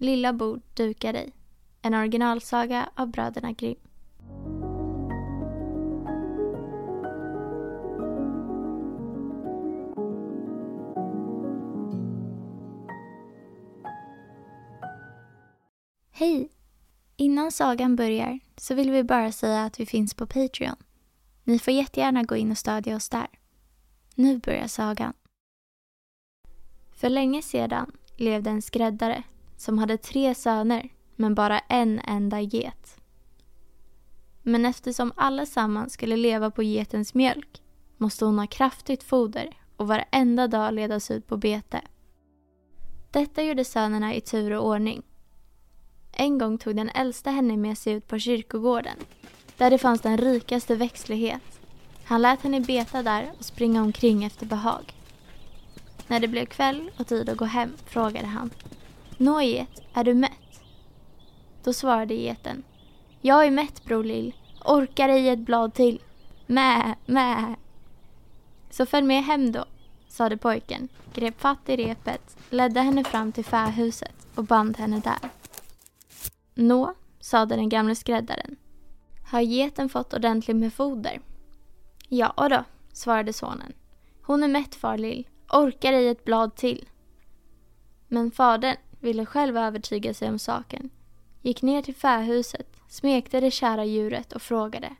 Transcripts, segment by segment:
Lilla bord dukar dig. En originalsaga av bröderna Grimm. Hej! Innan sagan börjar så vill vi bara säga att vi finns på Patreon. Ni får jättegärna gå in och stödja oss där. Nu börjar sagan. För länge sedan levde en skräddare som hade tre söner men bara en enda get. Men eftersom allesammans skulle leva på getens mjölk måste hon ha kraftigt foder och varenda dag ledas ut på bete. Detta gjorde sönerna i tur och ordning. En gång tog den äldsta henne med sig ut på kyrkogården där det fanns den rikaste växtlighet. Han lät henne beta där och springa omkring efter behag. När det blev kväll och tid att gå hem frågade han. Nå get, är du mätt? Då svarade geten. Jag är mätt bror Lill. Orkar ej ett blad till. Mä, mä. Så följ med hem då, sade pojken, grep fatt i repet, ledde henne fram till fähuset och band henne där. Nå, sade den gamle skräddaren. Har geten fått ordentligt med foder? Ja då, svarade sonen. Hon är mätt far Lill, orkar ej ett blad till. Men fadern ville själv övertyga sig om saken. Gick ner till fähuset, smekte det kära djuret och frågade.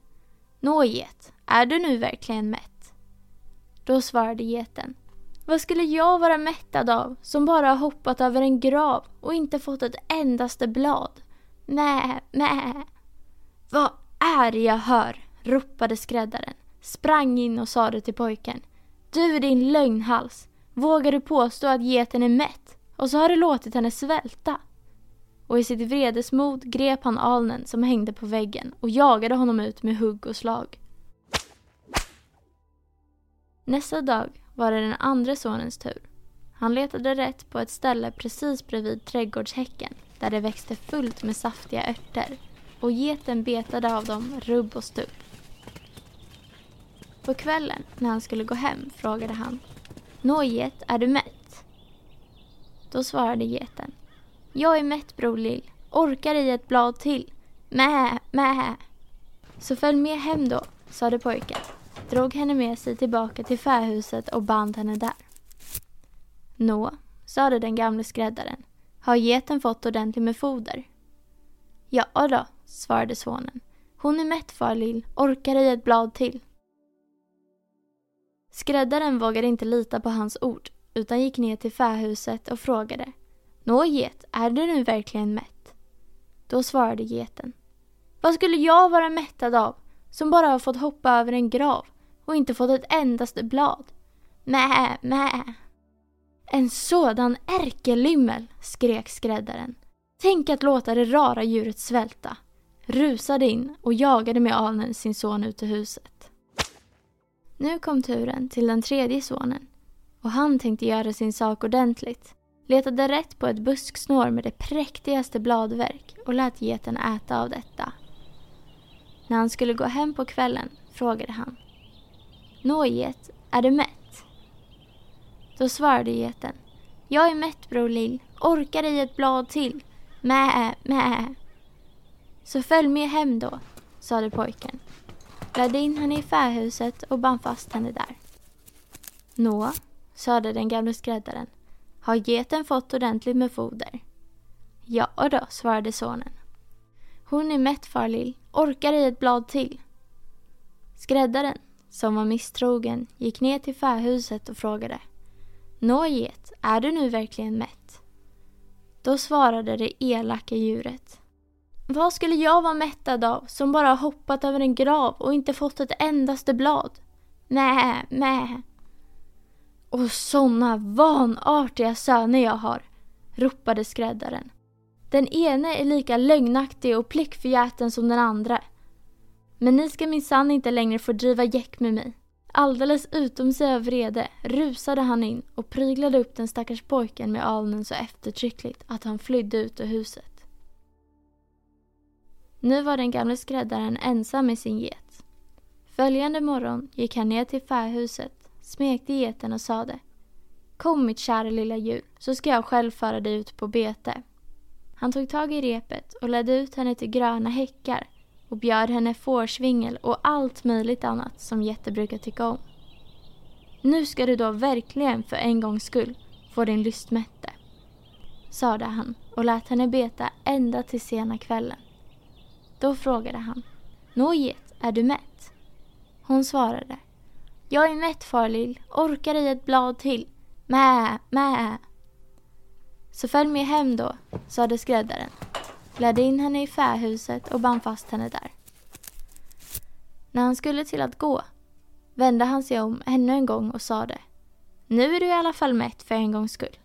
Nå get, är du nu verkligen mätt? Då svarade geten. Vad skulle jag vara mättad av som bara har hoppat över en grav och inte fått ett endaste blad? Mä, mä. Vad är det jag hör? ropade skräddaren, sprang in och sade till pojken. Du din lögnhals, vågar du påstå att geten är mätt och så har du låtit henne svälta? Och i sitt vredesmod grep han alnen som hängde på väggen och jagade honom ut med hugg och slag. Nästa dag var det den andra sonens tur. Han letade rätt på ett ställe precis bredvid trädgårdshäcken där det växte fullt med saftiga örter och geten betade av dem rubb och stubb. På kvällen när han skulle gå hem frågade han Nå get, är du mätt? Då svarade geten Jag är mätt bror Lill, orkar i ett blad till. Mä, mä. Så följ med hem då, sade pojken, drog henne med sig tillbaka till fähuset och band henne där. Nå, sade den gamle skräddaren, har geten fått ordentligt med foder? Ja då, svarade sonen. Hon är mätt far Lill, orkar i ett blad till. Skräddaren vågade inte lita på hans ord utan gick ner till fähuset och frågade. Nå get, är du nu verkligen mätt? Då svarade geten. Vad skulle jag vara mättad av som bara har fått hoppa över en grav och inte fått ett endaste blad? Mä, mä. En sådan ärkelymmel, skrek skräddaren. Tänk att låta det rara djuret svälta. Rusade in och jagade med alnen sin son ut ur huset. Nu kom turen till den tredje sonen och han tänkte göra sin sak ordentligt. Letade rätt på ett busksnår med det präktigaste bladverk och lät geten äta av detta. När han skulle gå hem på kvällen frågade han. Nå get, är du mätt? Då svarade geten. Jag är mätt bror Lill, orkar i ett blad till. Mä, mä. Så följ med hem då, sade pojken. Ledde in henne i fähuset och band fast henne där. Nå, sade den gamle skräddaren. Har geten fått ordentligt med foder? Ja då, svarade sonen. Hon är mätt far Lill, orkar i ett blad till. Skräddaren, som var misstrogen, gick ner till fähuset och frågade. Nå get, är du nu verkligen mätt? Då svarade det elaka djuret. Vad skulle jag vara mättad av som bara hoppat över en grav och inte fått ett endaste blad? Mä, mä. Och såna vanartiga söner jag har, ropade skräddaren. Den ene är lika lögnaktig och plickförgäten som den andra. Men ni ska minsann inte längre få driva gäck med mig. Alldeles utom sig av vrede rusade han in och pryglade upp den stackars pojken med alnen så eftertryckligt att han flydde ut ur huset. Nu var den gamle skräddaren ensam med sin get. Följande morgon gick han ner till fähuset, smekte geten och sade Kom mitt kära lilla djur, så ska jag själv föra dig ut på bete. Han tog tag i repet och ledde ut henne till gröna häckar och bjöd henne fårsvingel och allt möjligt annat som getter brukar tycka om. Nu ska du då verkligen för en gångs skull få din lyst mätte, sade han och lät henne beta ända till sena kvällen. Då frågade han, Nå get, är du mätt? Hon svarade, jag är mätt far lill, orkar i ett blad till. Mä, mä. Så följ med hem då, sade skräddaren ledde in henne i fähuset och band fast henne där. När han skulle till att gå vände han sig om ännu en gång och sade Nu är du i alla fall mätt för en gångs skull.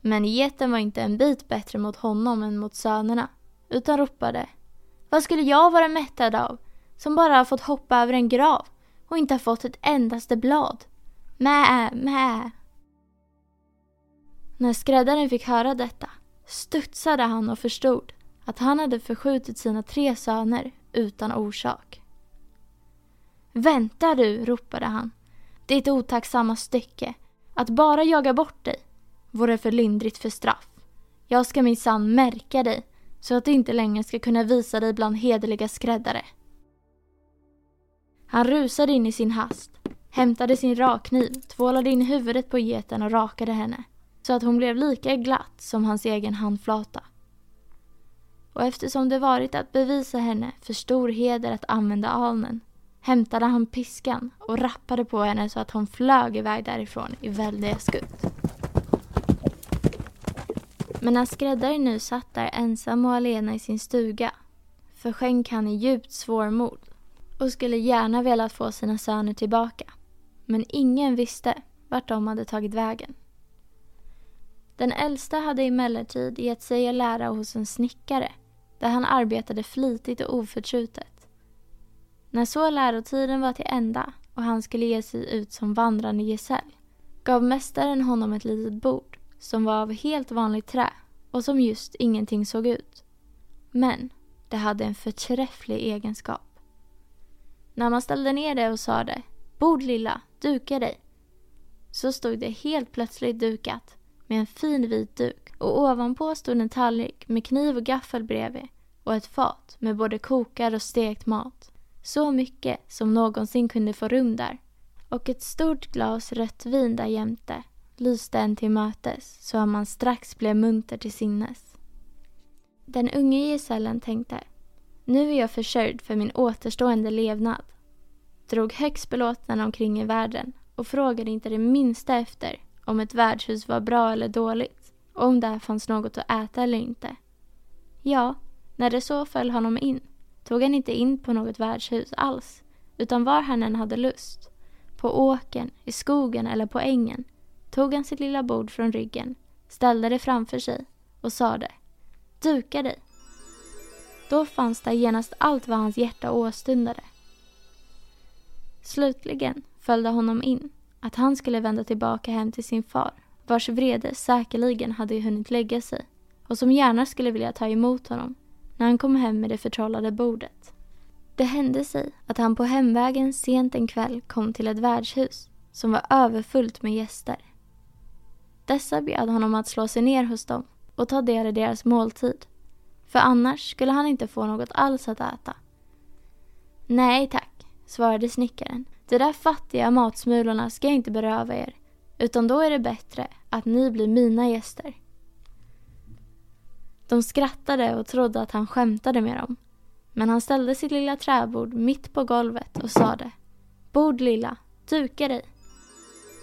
Men geten var inte en bit bättre mot honom än mot sönerna utan ropade Vad skulle jag vara mättad av som bara har fått hoppa över en grav och inte har fått ett endaste blad? Mä, mä. När skräddaren fick höra detta studsade han och förstod att han hade förskjutit sina tre söner utan orsak. Vänta du, ropade han. Ditt otacksamma stycke. Att bara jaga bort dig vore för lindrigt för straff. Jag ska minsann märka dig så att du inte längre ska kunna visa dig bland hederliga skräddare. Han rusade in i sin hast, hämtade sin rakkniv, tvålade in huvudet på geten och rakade henne så att hon blev lika glatt som hans egen handflata. Och eftersom det varit att bevisa henne för stor heder att använda alnen hämtade han piskan och rappade på henne så att hon flög iväg därifrån i väldiga skutt. Men när skräddaren nu satt där ensam och alena i sin stuga försjönk han i djupt svårmod och skulle gärna velat få sina söner tillbaka. Men ingen visste vart de hade tagit vägen. Den äldsta hade emellertid gett sig att lära hos en snickare där han arbetade flitigt och oförtrutet. När så lärotiden var till ända och han skulle ge sig ut som vandrande gesäll gav mästaren honom ett litet bord som var av helt vanligt trä och som just ingenting såg ut. Men det hade en förträfflig egenskap. När man ställde ner det och sade ”Bord lilla, duka dig” så stod det helt plötsligt dukat med en fin vit duk och ovanpå stod en tallrik med kniv och gaffel bredvid och ett fat med både kokad och stekt mat. Så mycket som någonsin kunde få rum där. Och ett stort glas rött vin där jämte lyste en till mötes så att man strax blev munter till sinnes. Den unge gesällen tänkte nu är jag försörjd för min återstående levnad. Drog högst belåten omkring i världen och frågade inte det minsta efter om ett värdshus var bra eller dåligt och om där fanns något att äta eller inte. Ja, när det så föll honom in tog han inte in på något värdshus alls utan var han än hade lust, på åken, i skogen eller på ängen, tog han sitt lilla bord från ryggen, ställde det framför sig och sade Duka dig. Då fanns där genast allt vad hans hjärta åstundade. Slutligen följde honom in att han skulle vända tillbaka hem till sin far, vars vrede säkerligen hade hunnit lägga sig och som gärna skulle vilja ta emot honom när han kom hem med det förtrollade bordet. Det hände sig att han på hemvägen sent en kväll kom till ett värdshus som var överfullt med gäster. Dessa bjöd honom att slå sig ner hos dem och ta del i deras måltid. För annars skulle han inte få något alls att äta. Nej tack, svarade snickaren. De där fattiga matsmulorna ska jag inte beröva er. Utan då är det bättre att ni blir mina gäster. De skrattade och trodde att han skämtade med dem. Men han ställde sitt lilla träbord mitt på golvet och sade Bord lilla, duka dig.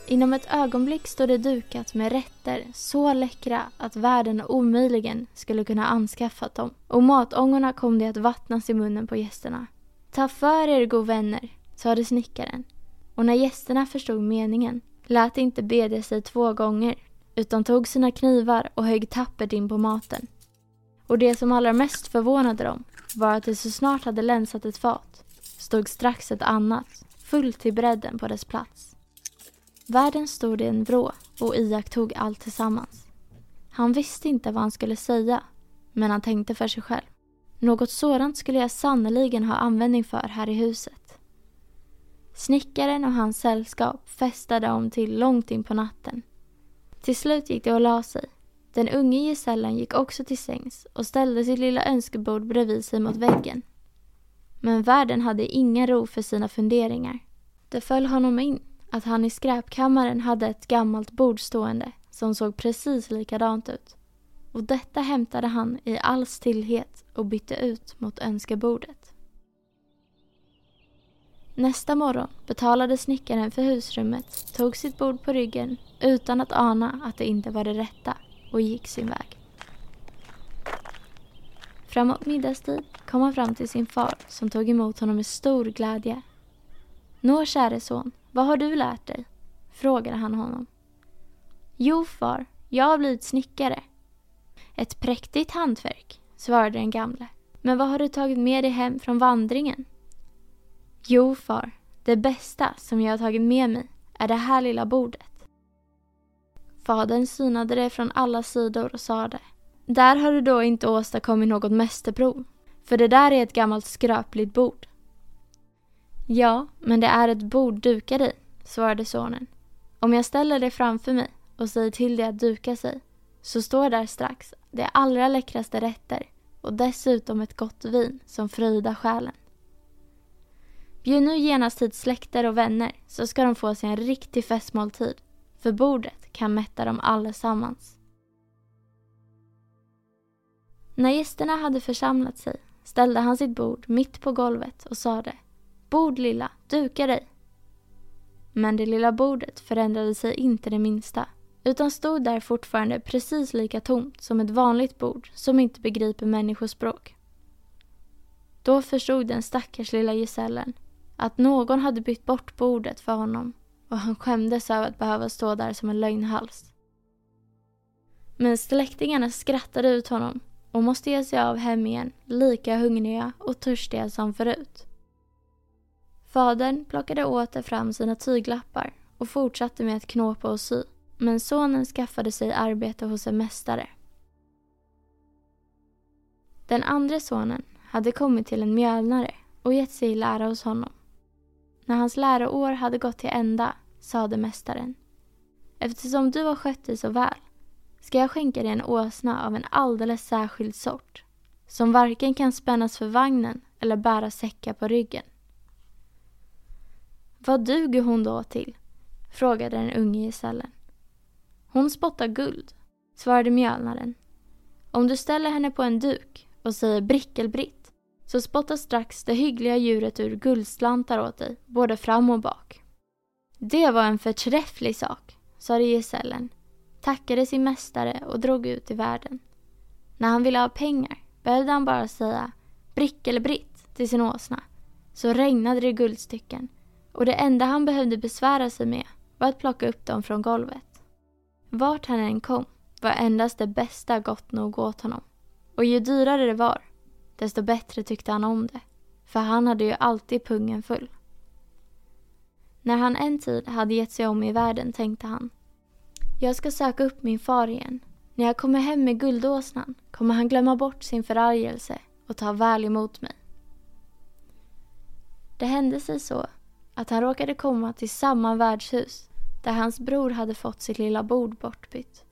Inom ett ögonblick stod det dukat med rätter så läckra att världen omöjligen skulle kunna anskaffat dem och matångorna kom det att vattnas i munnen på gästerna. Ta för er, god vänner, sade snickaren. Och när gästerna förstod meningen lät inte bedja sig två gånger utan tog sina knivar och högg tappert in på maten. Och det som allra mest förvånade dem var att det så snart hade länsat ett fat stod strax ett annat, fullt till bredden på dess plats. Värden stod i en vrå och iakttog allt tillsammans. Han visste inte vad han skulle säga, men han tänkte för sig själv. Något sådant skulle jag sannoliken ha användning för här i huset. Snickaren och hans sällskap festade om till långt in på natten. Till slut gick de och la sig. Den unge gesällen gick också till sängs och ställde sitt lilla önskebord bredvid sig mot väggen. Men värden hade ingen ro för sina funderingar. Det föll honom in att han i skräpkammaren hade ett gammalt bord stående som såg precis likadant ut. Och detta hämtade han i all stillhet och bytte ut mot önskebordet. Nästa morgon betalade snickaren för husrummet, tog sitt bord på ryggen utan att ana att det inte var det rätta och gick sin väg. Framåt middagstid kom han fram till sin far som tog emot honom med stor glädje. Nå, käre son, vad har du lärt dig? frågade han honom. Jo, far, jag har blivit snickare. Ett präktigt hantverk, svarade den gamle. Men vad har du tagit med dig hem från vandringen? Jo, far, det bästa som jag har tagit med mig är det här lilla bordet. Fadern synade det från alla sidor och sade Där har du då inte åstadkommit något mästerprov, för det där är ett gammalt skröpligt bord. Ja, men det är ett bord dukad i, svarade sonen. Om jag ställer det framför mig och säger till det att duka sig, så står där strax de allra läckraste rätter och dessutom ett gott vin som fröjdar själen. Bjud nu genast hit släkter och vänner så ska de få sig en riktig festmåltid, för bordet kan mätta dem allesammans. När gästerna hade församlat sig ställde han sitt bord mitt på golvet och sade Bord lilla, duka dig. Men det lilla bordet förändrade sig inte det minsta utan stod där fortfarande precis lika tomt som ett vanligt bord som inte begriper människospråk. Då förstod den stackars lilla gesällen att någon hade bytt bort bordet för honom och han skämdes över att behöva stå där som en lögnhals. Men släktingarna skrattade ut honom och måste ge sig av hem igen lika hungriga och törstiga som förut. Fadern plockade åter fram sina tyglappar och fortsatte med att knåpa och sy. Men sonen skaffade sig arbete hos en mästare. Den andra sonen hade kommit till en mjölnare och gett sig i lära hos honom. När hans läroår hade gått till ända sade mästaren. Eftersom du har skött dig så väl ska jag skänka dig en åsna av en alldeles särskild sort som varken kan spännas för vagnen eller bära säckar på ryggen. Vad duger hon då till? frågade den unge gesällen. Hon spottar guld, svarade mjölnaren. Om du ställer henne på en duk och säger brickelbritt så spottar strax det hyggliga djuret ur guldslantar åt dig, både fram och bak. Det var en förträfflig sak, sade gesällen, tackade sin mästare och drog ut i världen. När han ville ha pengar behövde han bara säga brickelbritt till sin åsna, så regnade det guldstycken och det enda han behövde besvära sig med var att plocka upp dem från golvet. Vart han än kom var endast det bästa gott nog åt honom. Och ju dyrare det var, desto bättre tyckte han om det. För han hade ju alltid pungen full. När han en tid hade gett sig om i världen tänkte han. Jag ska söka upp min far igen. När jag kommer hem med guldåsnan kommer han glömma bort sin förargelse och ta väl emot mig. Det hände sig så att han råkade komma till samma värdshus där hans bror hade fått sitt lilla bord bortbytt.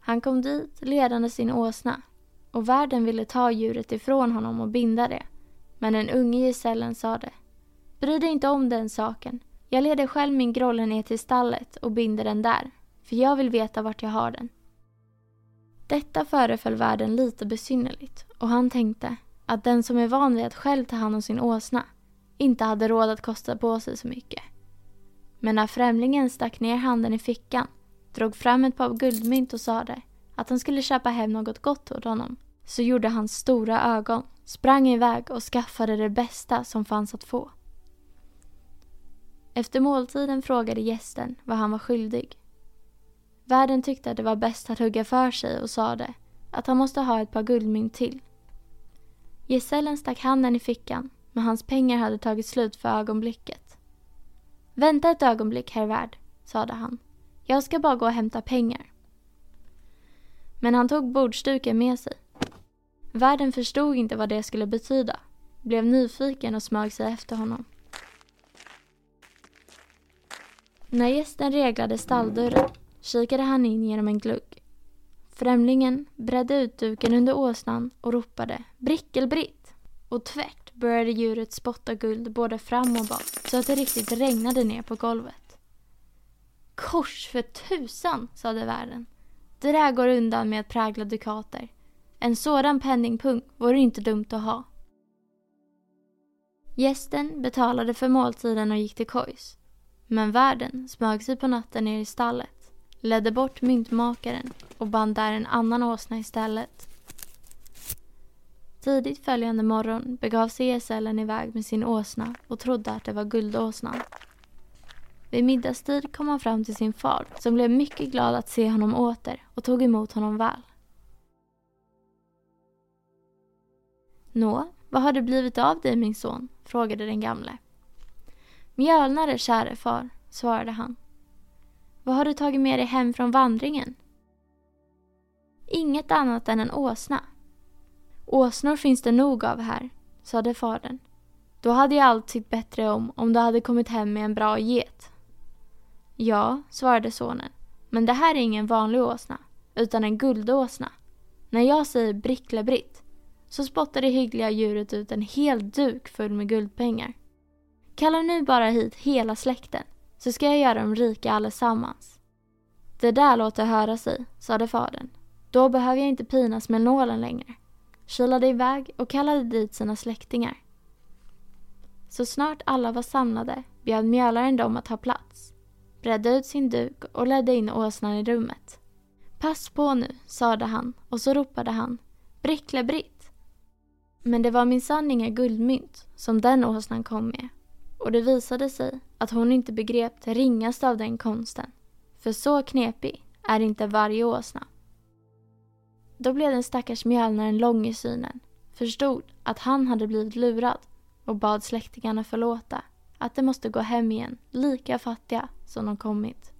Han kom dit ledande sin åsna och värden ville ta djuret ifrån honom och binda det. Men den unge gesällen sade Bry dig inte om den saken. Jag leder själv min grolle ner till stallet och binder den där, för jag vill veta vart jag har den. Detta föreföll värden lite besynnerligt och han tänkte att den som är van vid att själv ta hand om sin åsna inte hade råd att kosta på sig så mycket. Men när främlingen stack ner handen i fickan, drog fram ett par guldmynt och sade att han skulle köpa hem något gott åt honom, så gjorde han stora ögon, sprang iväg och skaffade det bästa som fanns att få. Efter måltiden frågade gästen vad han var skyldig. Värden tyckte att det var bäst att hugga för sig och sade att han måste ha ett par guldmynt till. Gesällen stack handen i fickan men hans pengar hade tagit slut för ögonblicket. Vänta ett ögonblick, herr värd, sade han. Jag ska bara gå och hämta pengar. Men han tog bordsduken med sig. Värden förstod inte vad det skulle betyda, blev nyfiken och smög sig efter honom. När gästen reglade stalldörren kikade han in genom en glugg. Främlingen bredde ut duken under åsnan och ropade Brickelbritt! Och tvärt började djuret spotta guld både fram och bak så att det riktigt regnade ner på golvet. Kors för tusan, sade värden. Det där går undan med att prägla dukater. En sådan penningpung vore inte dumt att ha. Gästen betalade för måltiden och gick till kojs. Men värden smög sig på natten ner i stallet, ledde bort myntmakaren och band där en annan åsna istället. Tidigt följande morgon begav sig gesällen iväg med sin åsna och trodde att det var guldåsnan. Vid middagstid kom han fram till sin far som blev mycket glad att se honom åter och tog emot honom väl. Nå, vad har det blivit av dig min son? frågade den gamle. Mjölnare, käre far, svarade han. Vad har du tagit med dig hem från vandringen? Inget annat än en åsna. Åsnor finns det nog av här, sade fadern. Då hade jag allt sitt bättre om om du hade kommit hem med en bra get. Ja, svarade sonen, men det här är ingen vanlig åsna, utan en guldåsna. När jag säger Bricklebritt så spottar det hyggliga djuret ut en hel duk full med guldpengar. Kalla nu bara hit hela släkten, så ska jag göra dem rika allesammans. Det där låter höra sig, sade fadern. Då behöver jag inte pinas med nålen längre. Kilade iväg och kallade dit sina släktingar. Så snart alla var samlade bjöd mjölaren dem att ta plats, bredde ut sin duk och ledde in åsnan i rummet. Pass på nu, sade han och så ropade han Bricklebritt. Men det var minsann inga guldmynt som den åsnan kom med och det visade sig att hon inte begrep det ringaste av den konsten. För så knepig är inte varje åsna. Då blev den stackars mjölnaren lång i synen, förstod att han hade blivit lurad och bad släktingarna förlåta att de måste gå hem igen lika fattiga som de kommit.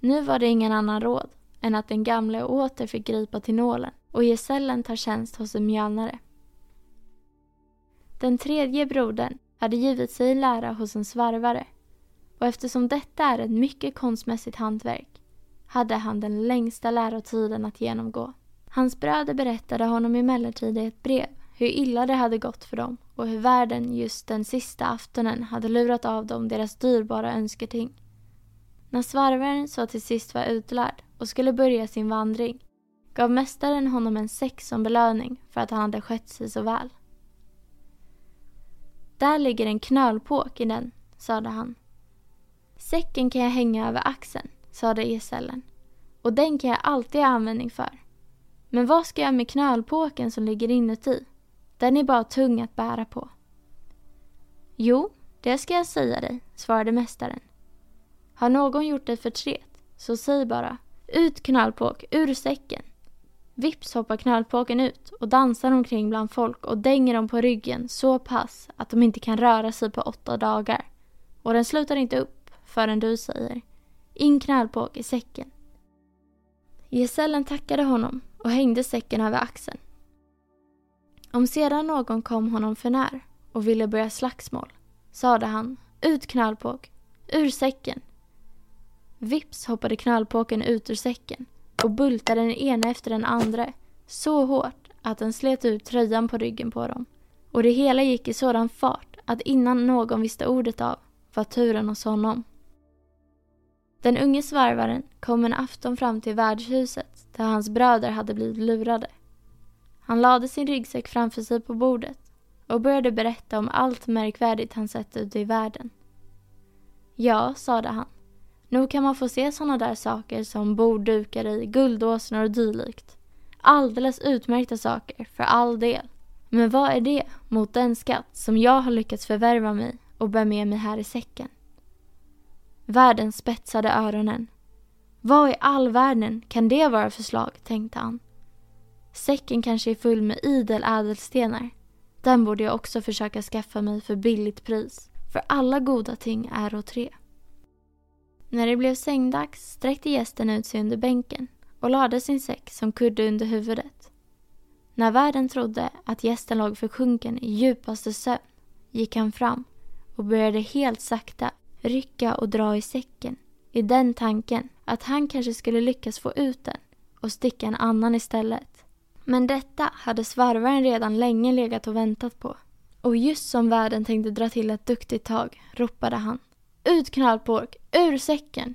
Nu var det ingen annan råd än att den gamle åter fick gripa till nålen och gesällen tar tjänst hos en mjölnare. Den tredje brodern hade givit sig lära hos en svarvare och eftersom detta är ett mycket konstmässigt hantverk hade han den längsta lärotiden att genomgå. Hans bröder berättade honom emellertid i ett brev hur illa det hade gått för dem och hur världen just den sista aftonen hade lurat av dem deras dyrbara önsketing. När svarvaren så till sist var utlärd och skulle börja sin vandring gav mästaren honom en säck som belöning för att han hade skött sig så väl. Där ligger en knölpåk i den, sade han. Säcken kan jag hänga över axeln, sade gesällen. Och den kan jag alltid ha användning för. Men vad ska jag med knölpåken som ligger inuti? Den är bara tung att bära på. Jo, det ska jag säga dig, svarade mästaren. Har någon gjort dig förtret, så säg bara ut knölpåk ur säcken. Vips hoppar knölpåken ut och dansar omkring bland folk och dänger dem på ryggen så pass att de inte kan röra sig på åtta dagar. och den slutar inte upp förrän du säger in knölpåk i säcken. Gesällen tackade honom och hängde säcken över axeln. Om sedan någon kom honom för när och ville börja slagsmål sade han ut knallpåk, ur säcken. Vips hoppade knallpåken ut ur säcken och bultade den ena efter den andra så hårt att den slet ut tröjan på ryggen på dem. Och det hela gick i sådan fart att innan någon visste ordet av var turen hos honom. Den unge svarvaren kom en afton fram till värdshuset där hans bröder hade blivit lurade. Han lade sin ryggsäck framför sig på bordet och började berätta om allt märkvärdigt han sett ute i världen. Ja, sade han. Nog kan man få se sådana där saker som borddukar i guldåsnor och dylikt. Alldeles utmärkta saker, för all del. Men vad är det mot den skatt som jag har lyckats förvärva mig och bär med mig här i säcken? Världen spetsade öronen. Vad i all världen kan det vara för slag, tänkte han. Säcken kanske är full med idel ädelstenar. Den borde jag också försöka skaffa mig för billigt pris, för alla goda ting är och tre. När det blev sängdags sträckte gästen ut sig under bänken och lade sin säck som kudde under huvudet. När värden trodde att gästen låg försjunken i djupaste sömn gick han fram och började helt sakta rycka och dra i säcken i den tanken att han kanske skulle lyckas få ut den och sticka en annan istället. Men detta hade svarvaren redan länge legat och väntat på. Och just som värden tänkte dra till ett duktigt tag ropade han. Ut knallpåk, ur säcken!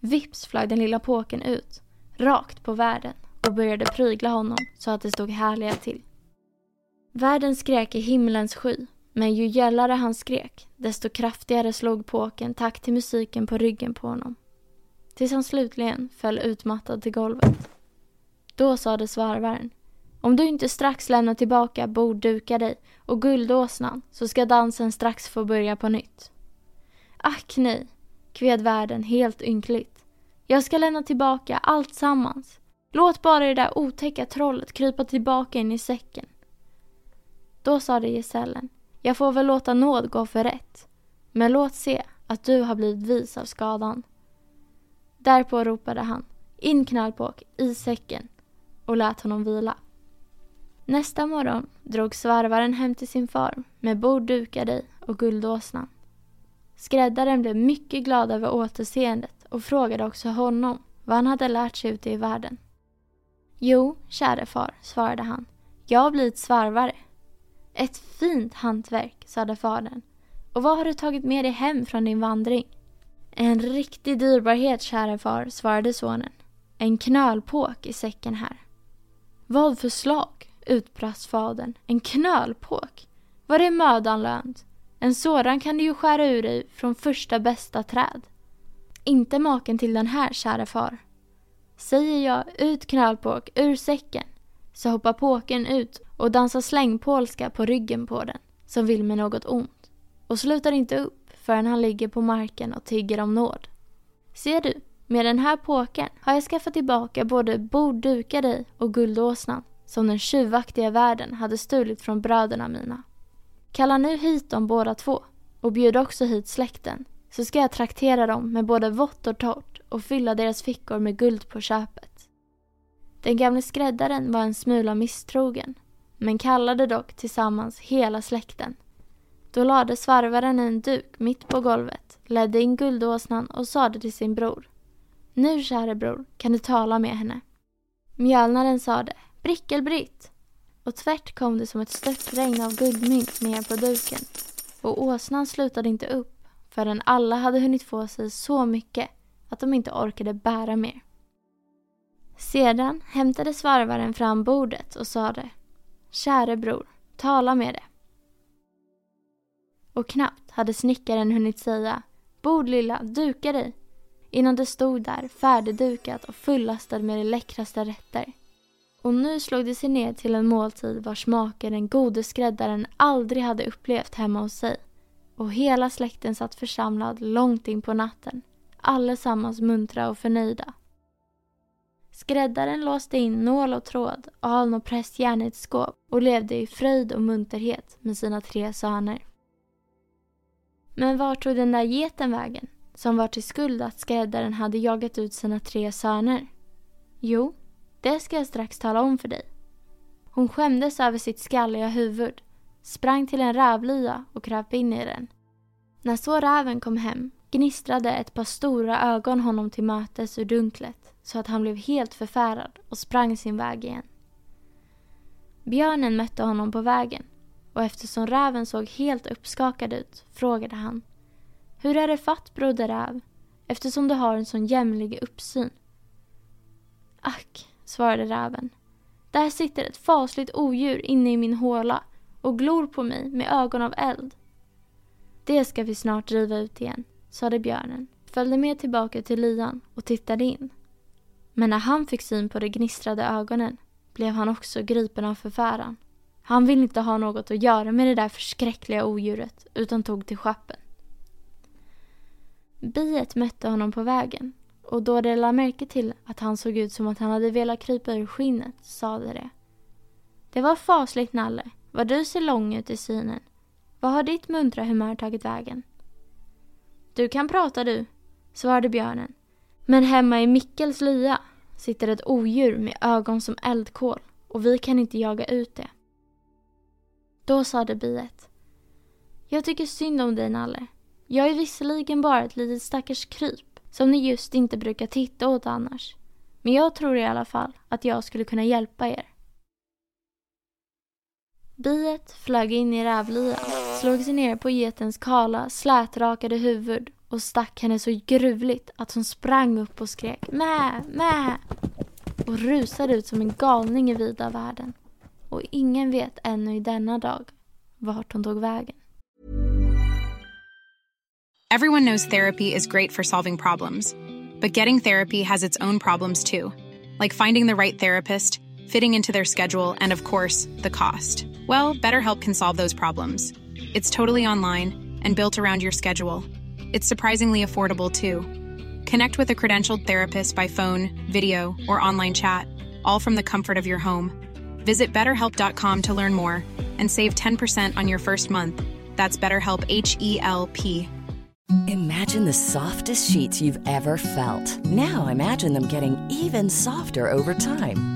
Vips flög den lilla påken ut, rakt på värden och började prygla honom så att det stod härliga till. Värden skrek i himlens sky, men ju gällare han skrek, desto kraftigare slog påken takt till musiken på ryggen på honom. Tills han slutligen föll utmattad till golvet. Då sade svarvaren. Om du inte strax lämnar tillbaka bordduka dig och guldåsnan så ska dansen strax få börja på nytt. Ack nej, kved värden helt ynkligt. Jag ska lämna tillbaka allt sammans. Låt bara det där otäcka trollet krypa tillbaka in i säcken. Då sade gesällen. Jag får väl låta nåd gå för rätt. Men låt se att du har blivit vis av skadan. Därpå ropade han. In knallpåk, i säcken och lät honom vila. Nästa morgon drog svarvaren hem till sin far med bord dukade i och guldåsnan. Skräddaren blev mycket glad över återseendet och frågade också honom vad han hade lärt sig ute i världen. Jo, käre far, svarade han. Jag har blivit svarvare. Ett fint hantverk, sade fadern. Och vad har du tagit med dig hem från din vandring? En riktig dyrbarhet, käre far, svarade sonen. En knölpåk i säcken här. Vad för slag? utbrast fadern. En knölpåk? Var är mödan lönt? En sådan kan du ju skära ur dig från första bästa träd. Inte maken till den här, kära far. Säger jag ut knölpåk ur säcken så hoppar påken ut och dansar slängpolska på ryggen på den som vill med något ont och slutar inte upp förrän han ligger på marken och tigger om nåd. Ser du, med den här påken har jag skaffat tillbaka både borddukade i och guldåsnan som den tjuvaktiga världen hade stulit från bröderna mina. Kalla nu hit dem båda två och bjud också hit släkten så ska jag traktera dem med både vått och torrt och fylla deras fickor med guld på köpet. Den gamle skräddaren var en smula misstrogen men kallade dock tillsammans hela släkten. Då lade svarvaren en duk mitt på golvet, ledde in guldåsnan och sade till sin bror. Nu, käre bror, kan du tala med henne. Mjölnaren sade Brickelbritt och tvärt kom det som ett störtregn av guldmynt ner på duken och åsnan slutade inte upp förrän alla hade hunnit få sig så mycket att de inte orkade bära mer. Sedan hämtade svarvaren fram bordet och sade Käre bror, tala med det. Och knappt hade snickaren hunnit säga Bord lilla, duka dig innan det stod där färdigdukat och fullastad med de läckraste rätter. Och nu slog det sig ner till en måltid vars smaker den gode skräddaren aldrig hade upplevt hemma hos sig. Och hela släkten satt församlad långt in på natten, allesammans muntra och förnöjda. Skräddaren låste in nål och tråd, aln och prästjärn i ett skåp och levde i fröjd och munterhet med sina tre söner. Men var tog den där geten vägen? Som var till skuld att skräddaren hade jagat ut sina tre söner? Jo, det ska jag strax tala om för dig. Hon skämdes över sitt skalliga huvud, sprang till en rävlya och kröp in i den. När så räven kom hem gnistrade ett par stora ögon honom till mötes ur dunklet så att han blev helt förfärad och sprang sin väg igen. Björnen mötte honom på vägen och eftersom räven såg helt uppskakad ut frågade han Hur är det fatt broder räv? Eftersom du har en sån jämlig uppsyn. Ack, svarade räven. Där sitter ett fasligt odjur inne i min håla och glor på mig med ögon av eld. Det ska vi snart driva ut igen, sade björnen, följde med tillbaka till lyan och tittade in. Men när han fick syn på de gnistrade ögonen blev han också gripen av förfäran. Han ville inte ha något att göra med det där förskräckliga odjuret utan tog till schappen. Biet mötte honom på vägen och då det lade märke till att han såg ut som att han hade velat krypa ur skinnet sade det. Det var fasligt Nalle, vad du ser lång ut i synen. Vad har ditt muntra humör tagit vägen? Du kan prata du, svarade björnen. Men hemma i Mickels lya sitter ett odjur med ögon som eldkol och vi kan inte jaga ut det. Då sade biet. Jag tycker synd om dig Nalle. Jag är visserligen bara ett litet stackars kryp som ni just inte brukar titta åt annars. Men jag tror i alla fall att jag skulle kunna hjälpa er. Biet flög in i rävlyan, slog sig ner på getens kala, slätrakade huvud och stack henne så gruvligt att hon sprang upp och skrek mä, mä och rusade ut som en galning i vida världen. Och ingen vet ännu i denna dag vart hon tog vägen. Everyone knows therapy is great for solving problems, but getting therapy has its own problems too, like finding the right therapist, fitting into their schedule, and of course, the cost. Well, BetterHelp can solve those problems. It's totally online and built around your schedule. It's surprisingly affordable too. Connect with a credentialed therapist by phone, video, or online chat, all from the comfort of your home. Visit betterhelp.com to learn more and save 10% on your first month. That's BetterHelp H E L P. Imagine the softest sheets you've ever felt. Now imagine them getting even softer over time.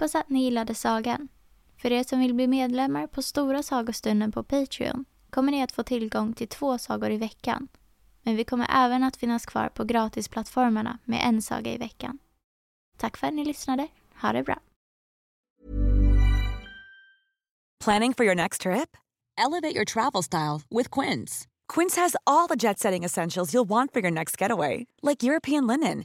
Hoppas att ni gillade sagan. För er som vill bli medlemmar på Stora sagostunden på Patreon kommer ni att få tillgång till två sagor i veckan. Men vi kommer även att finnas kvar på gratisplattformarna med en saga i veckan. Tack för att ni lyssnade. Ha det bra. Planning for your next trip? Elevate your travel style with Quince. Quince has all the jet setting essentials you'll want for your next getaway, like European linen,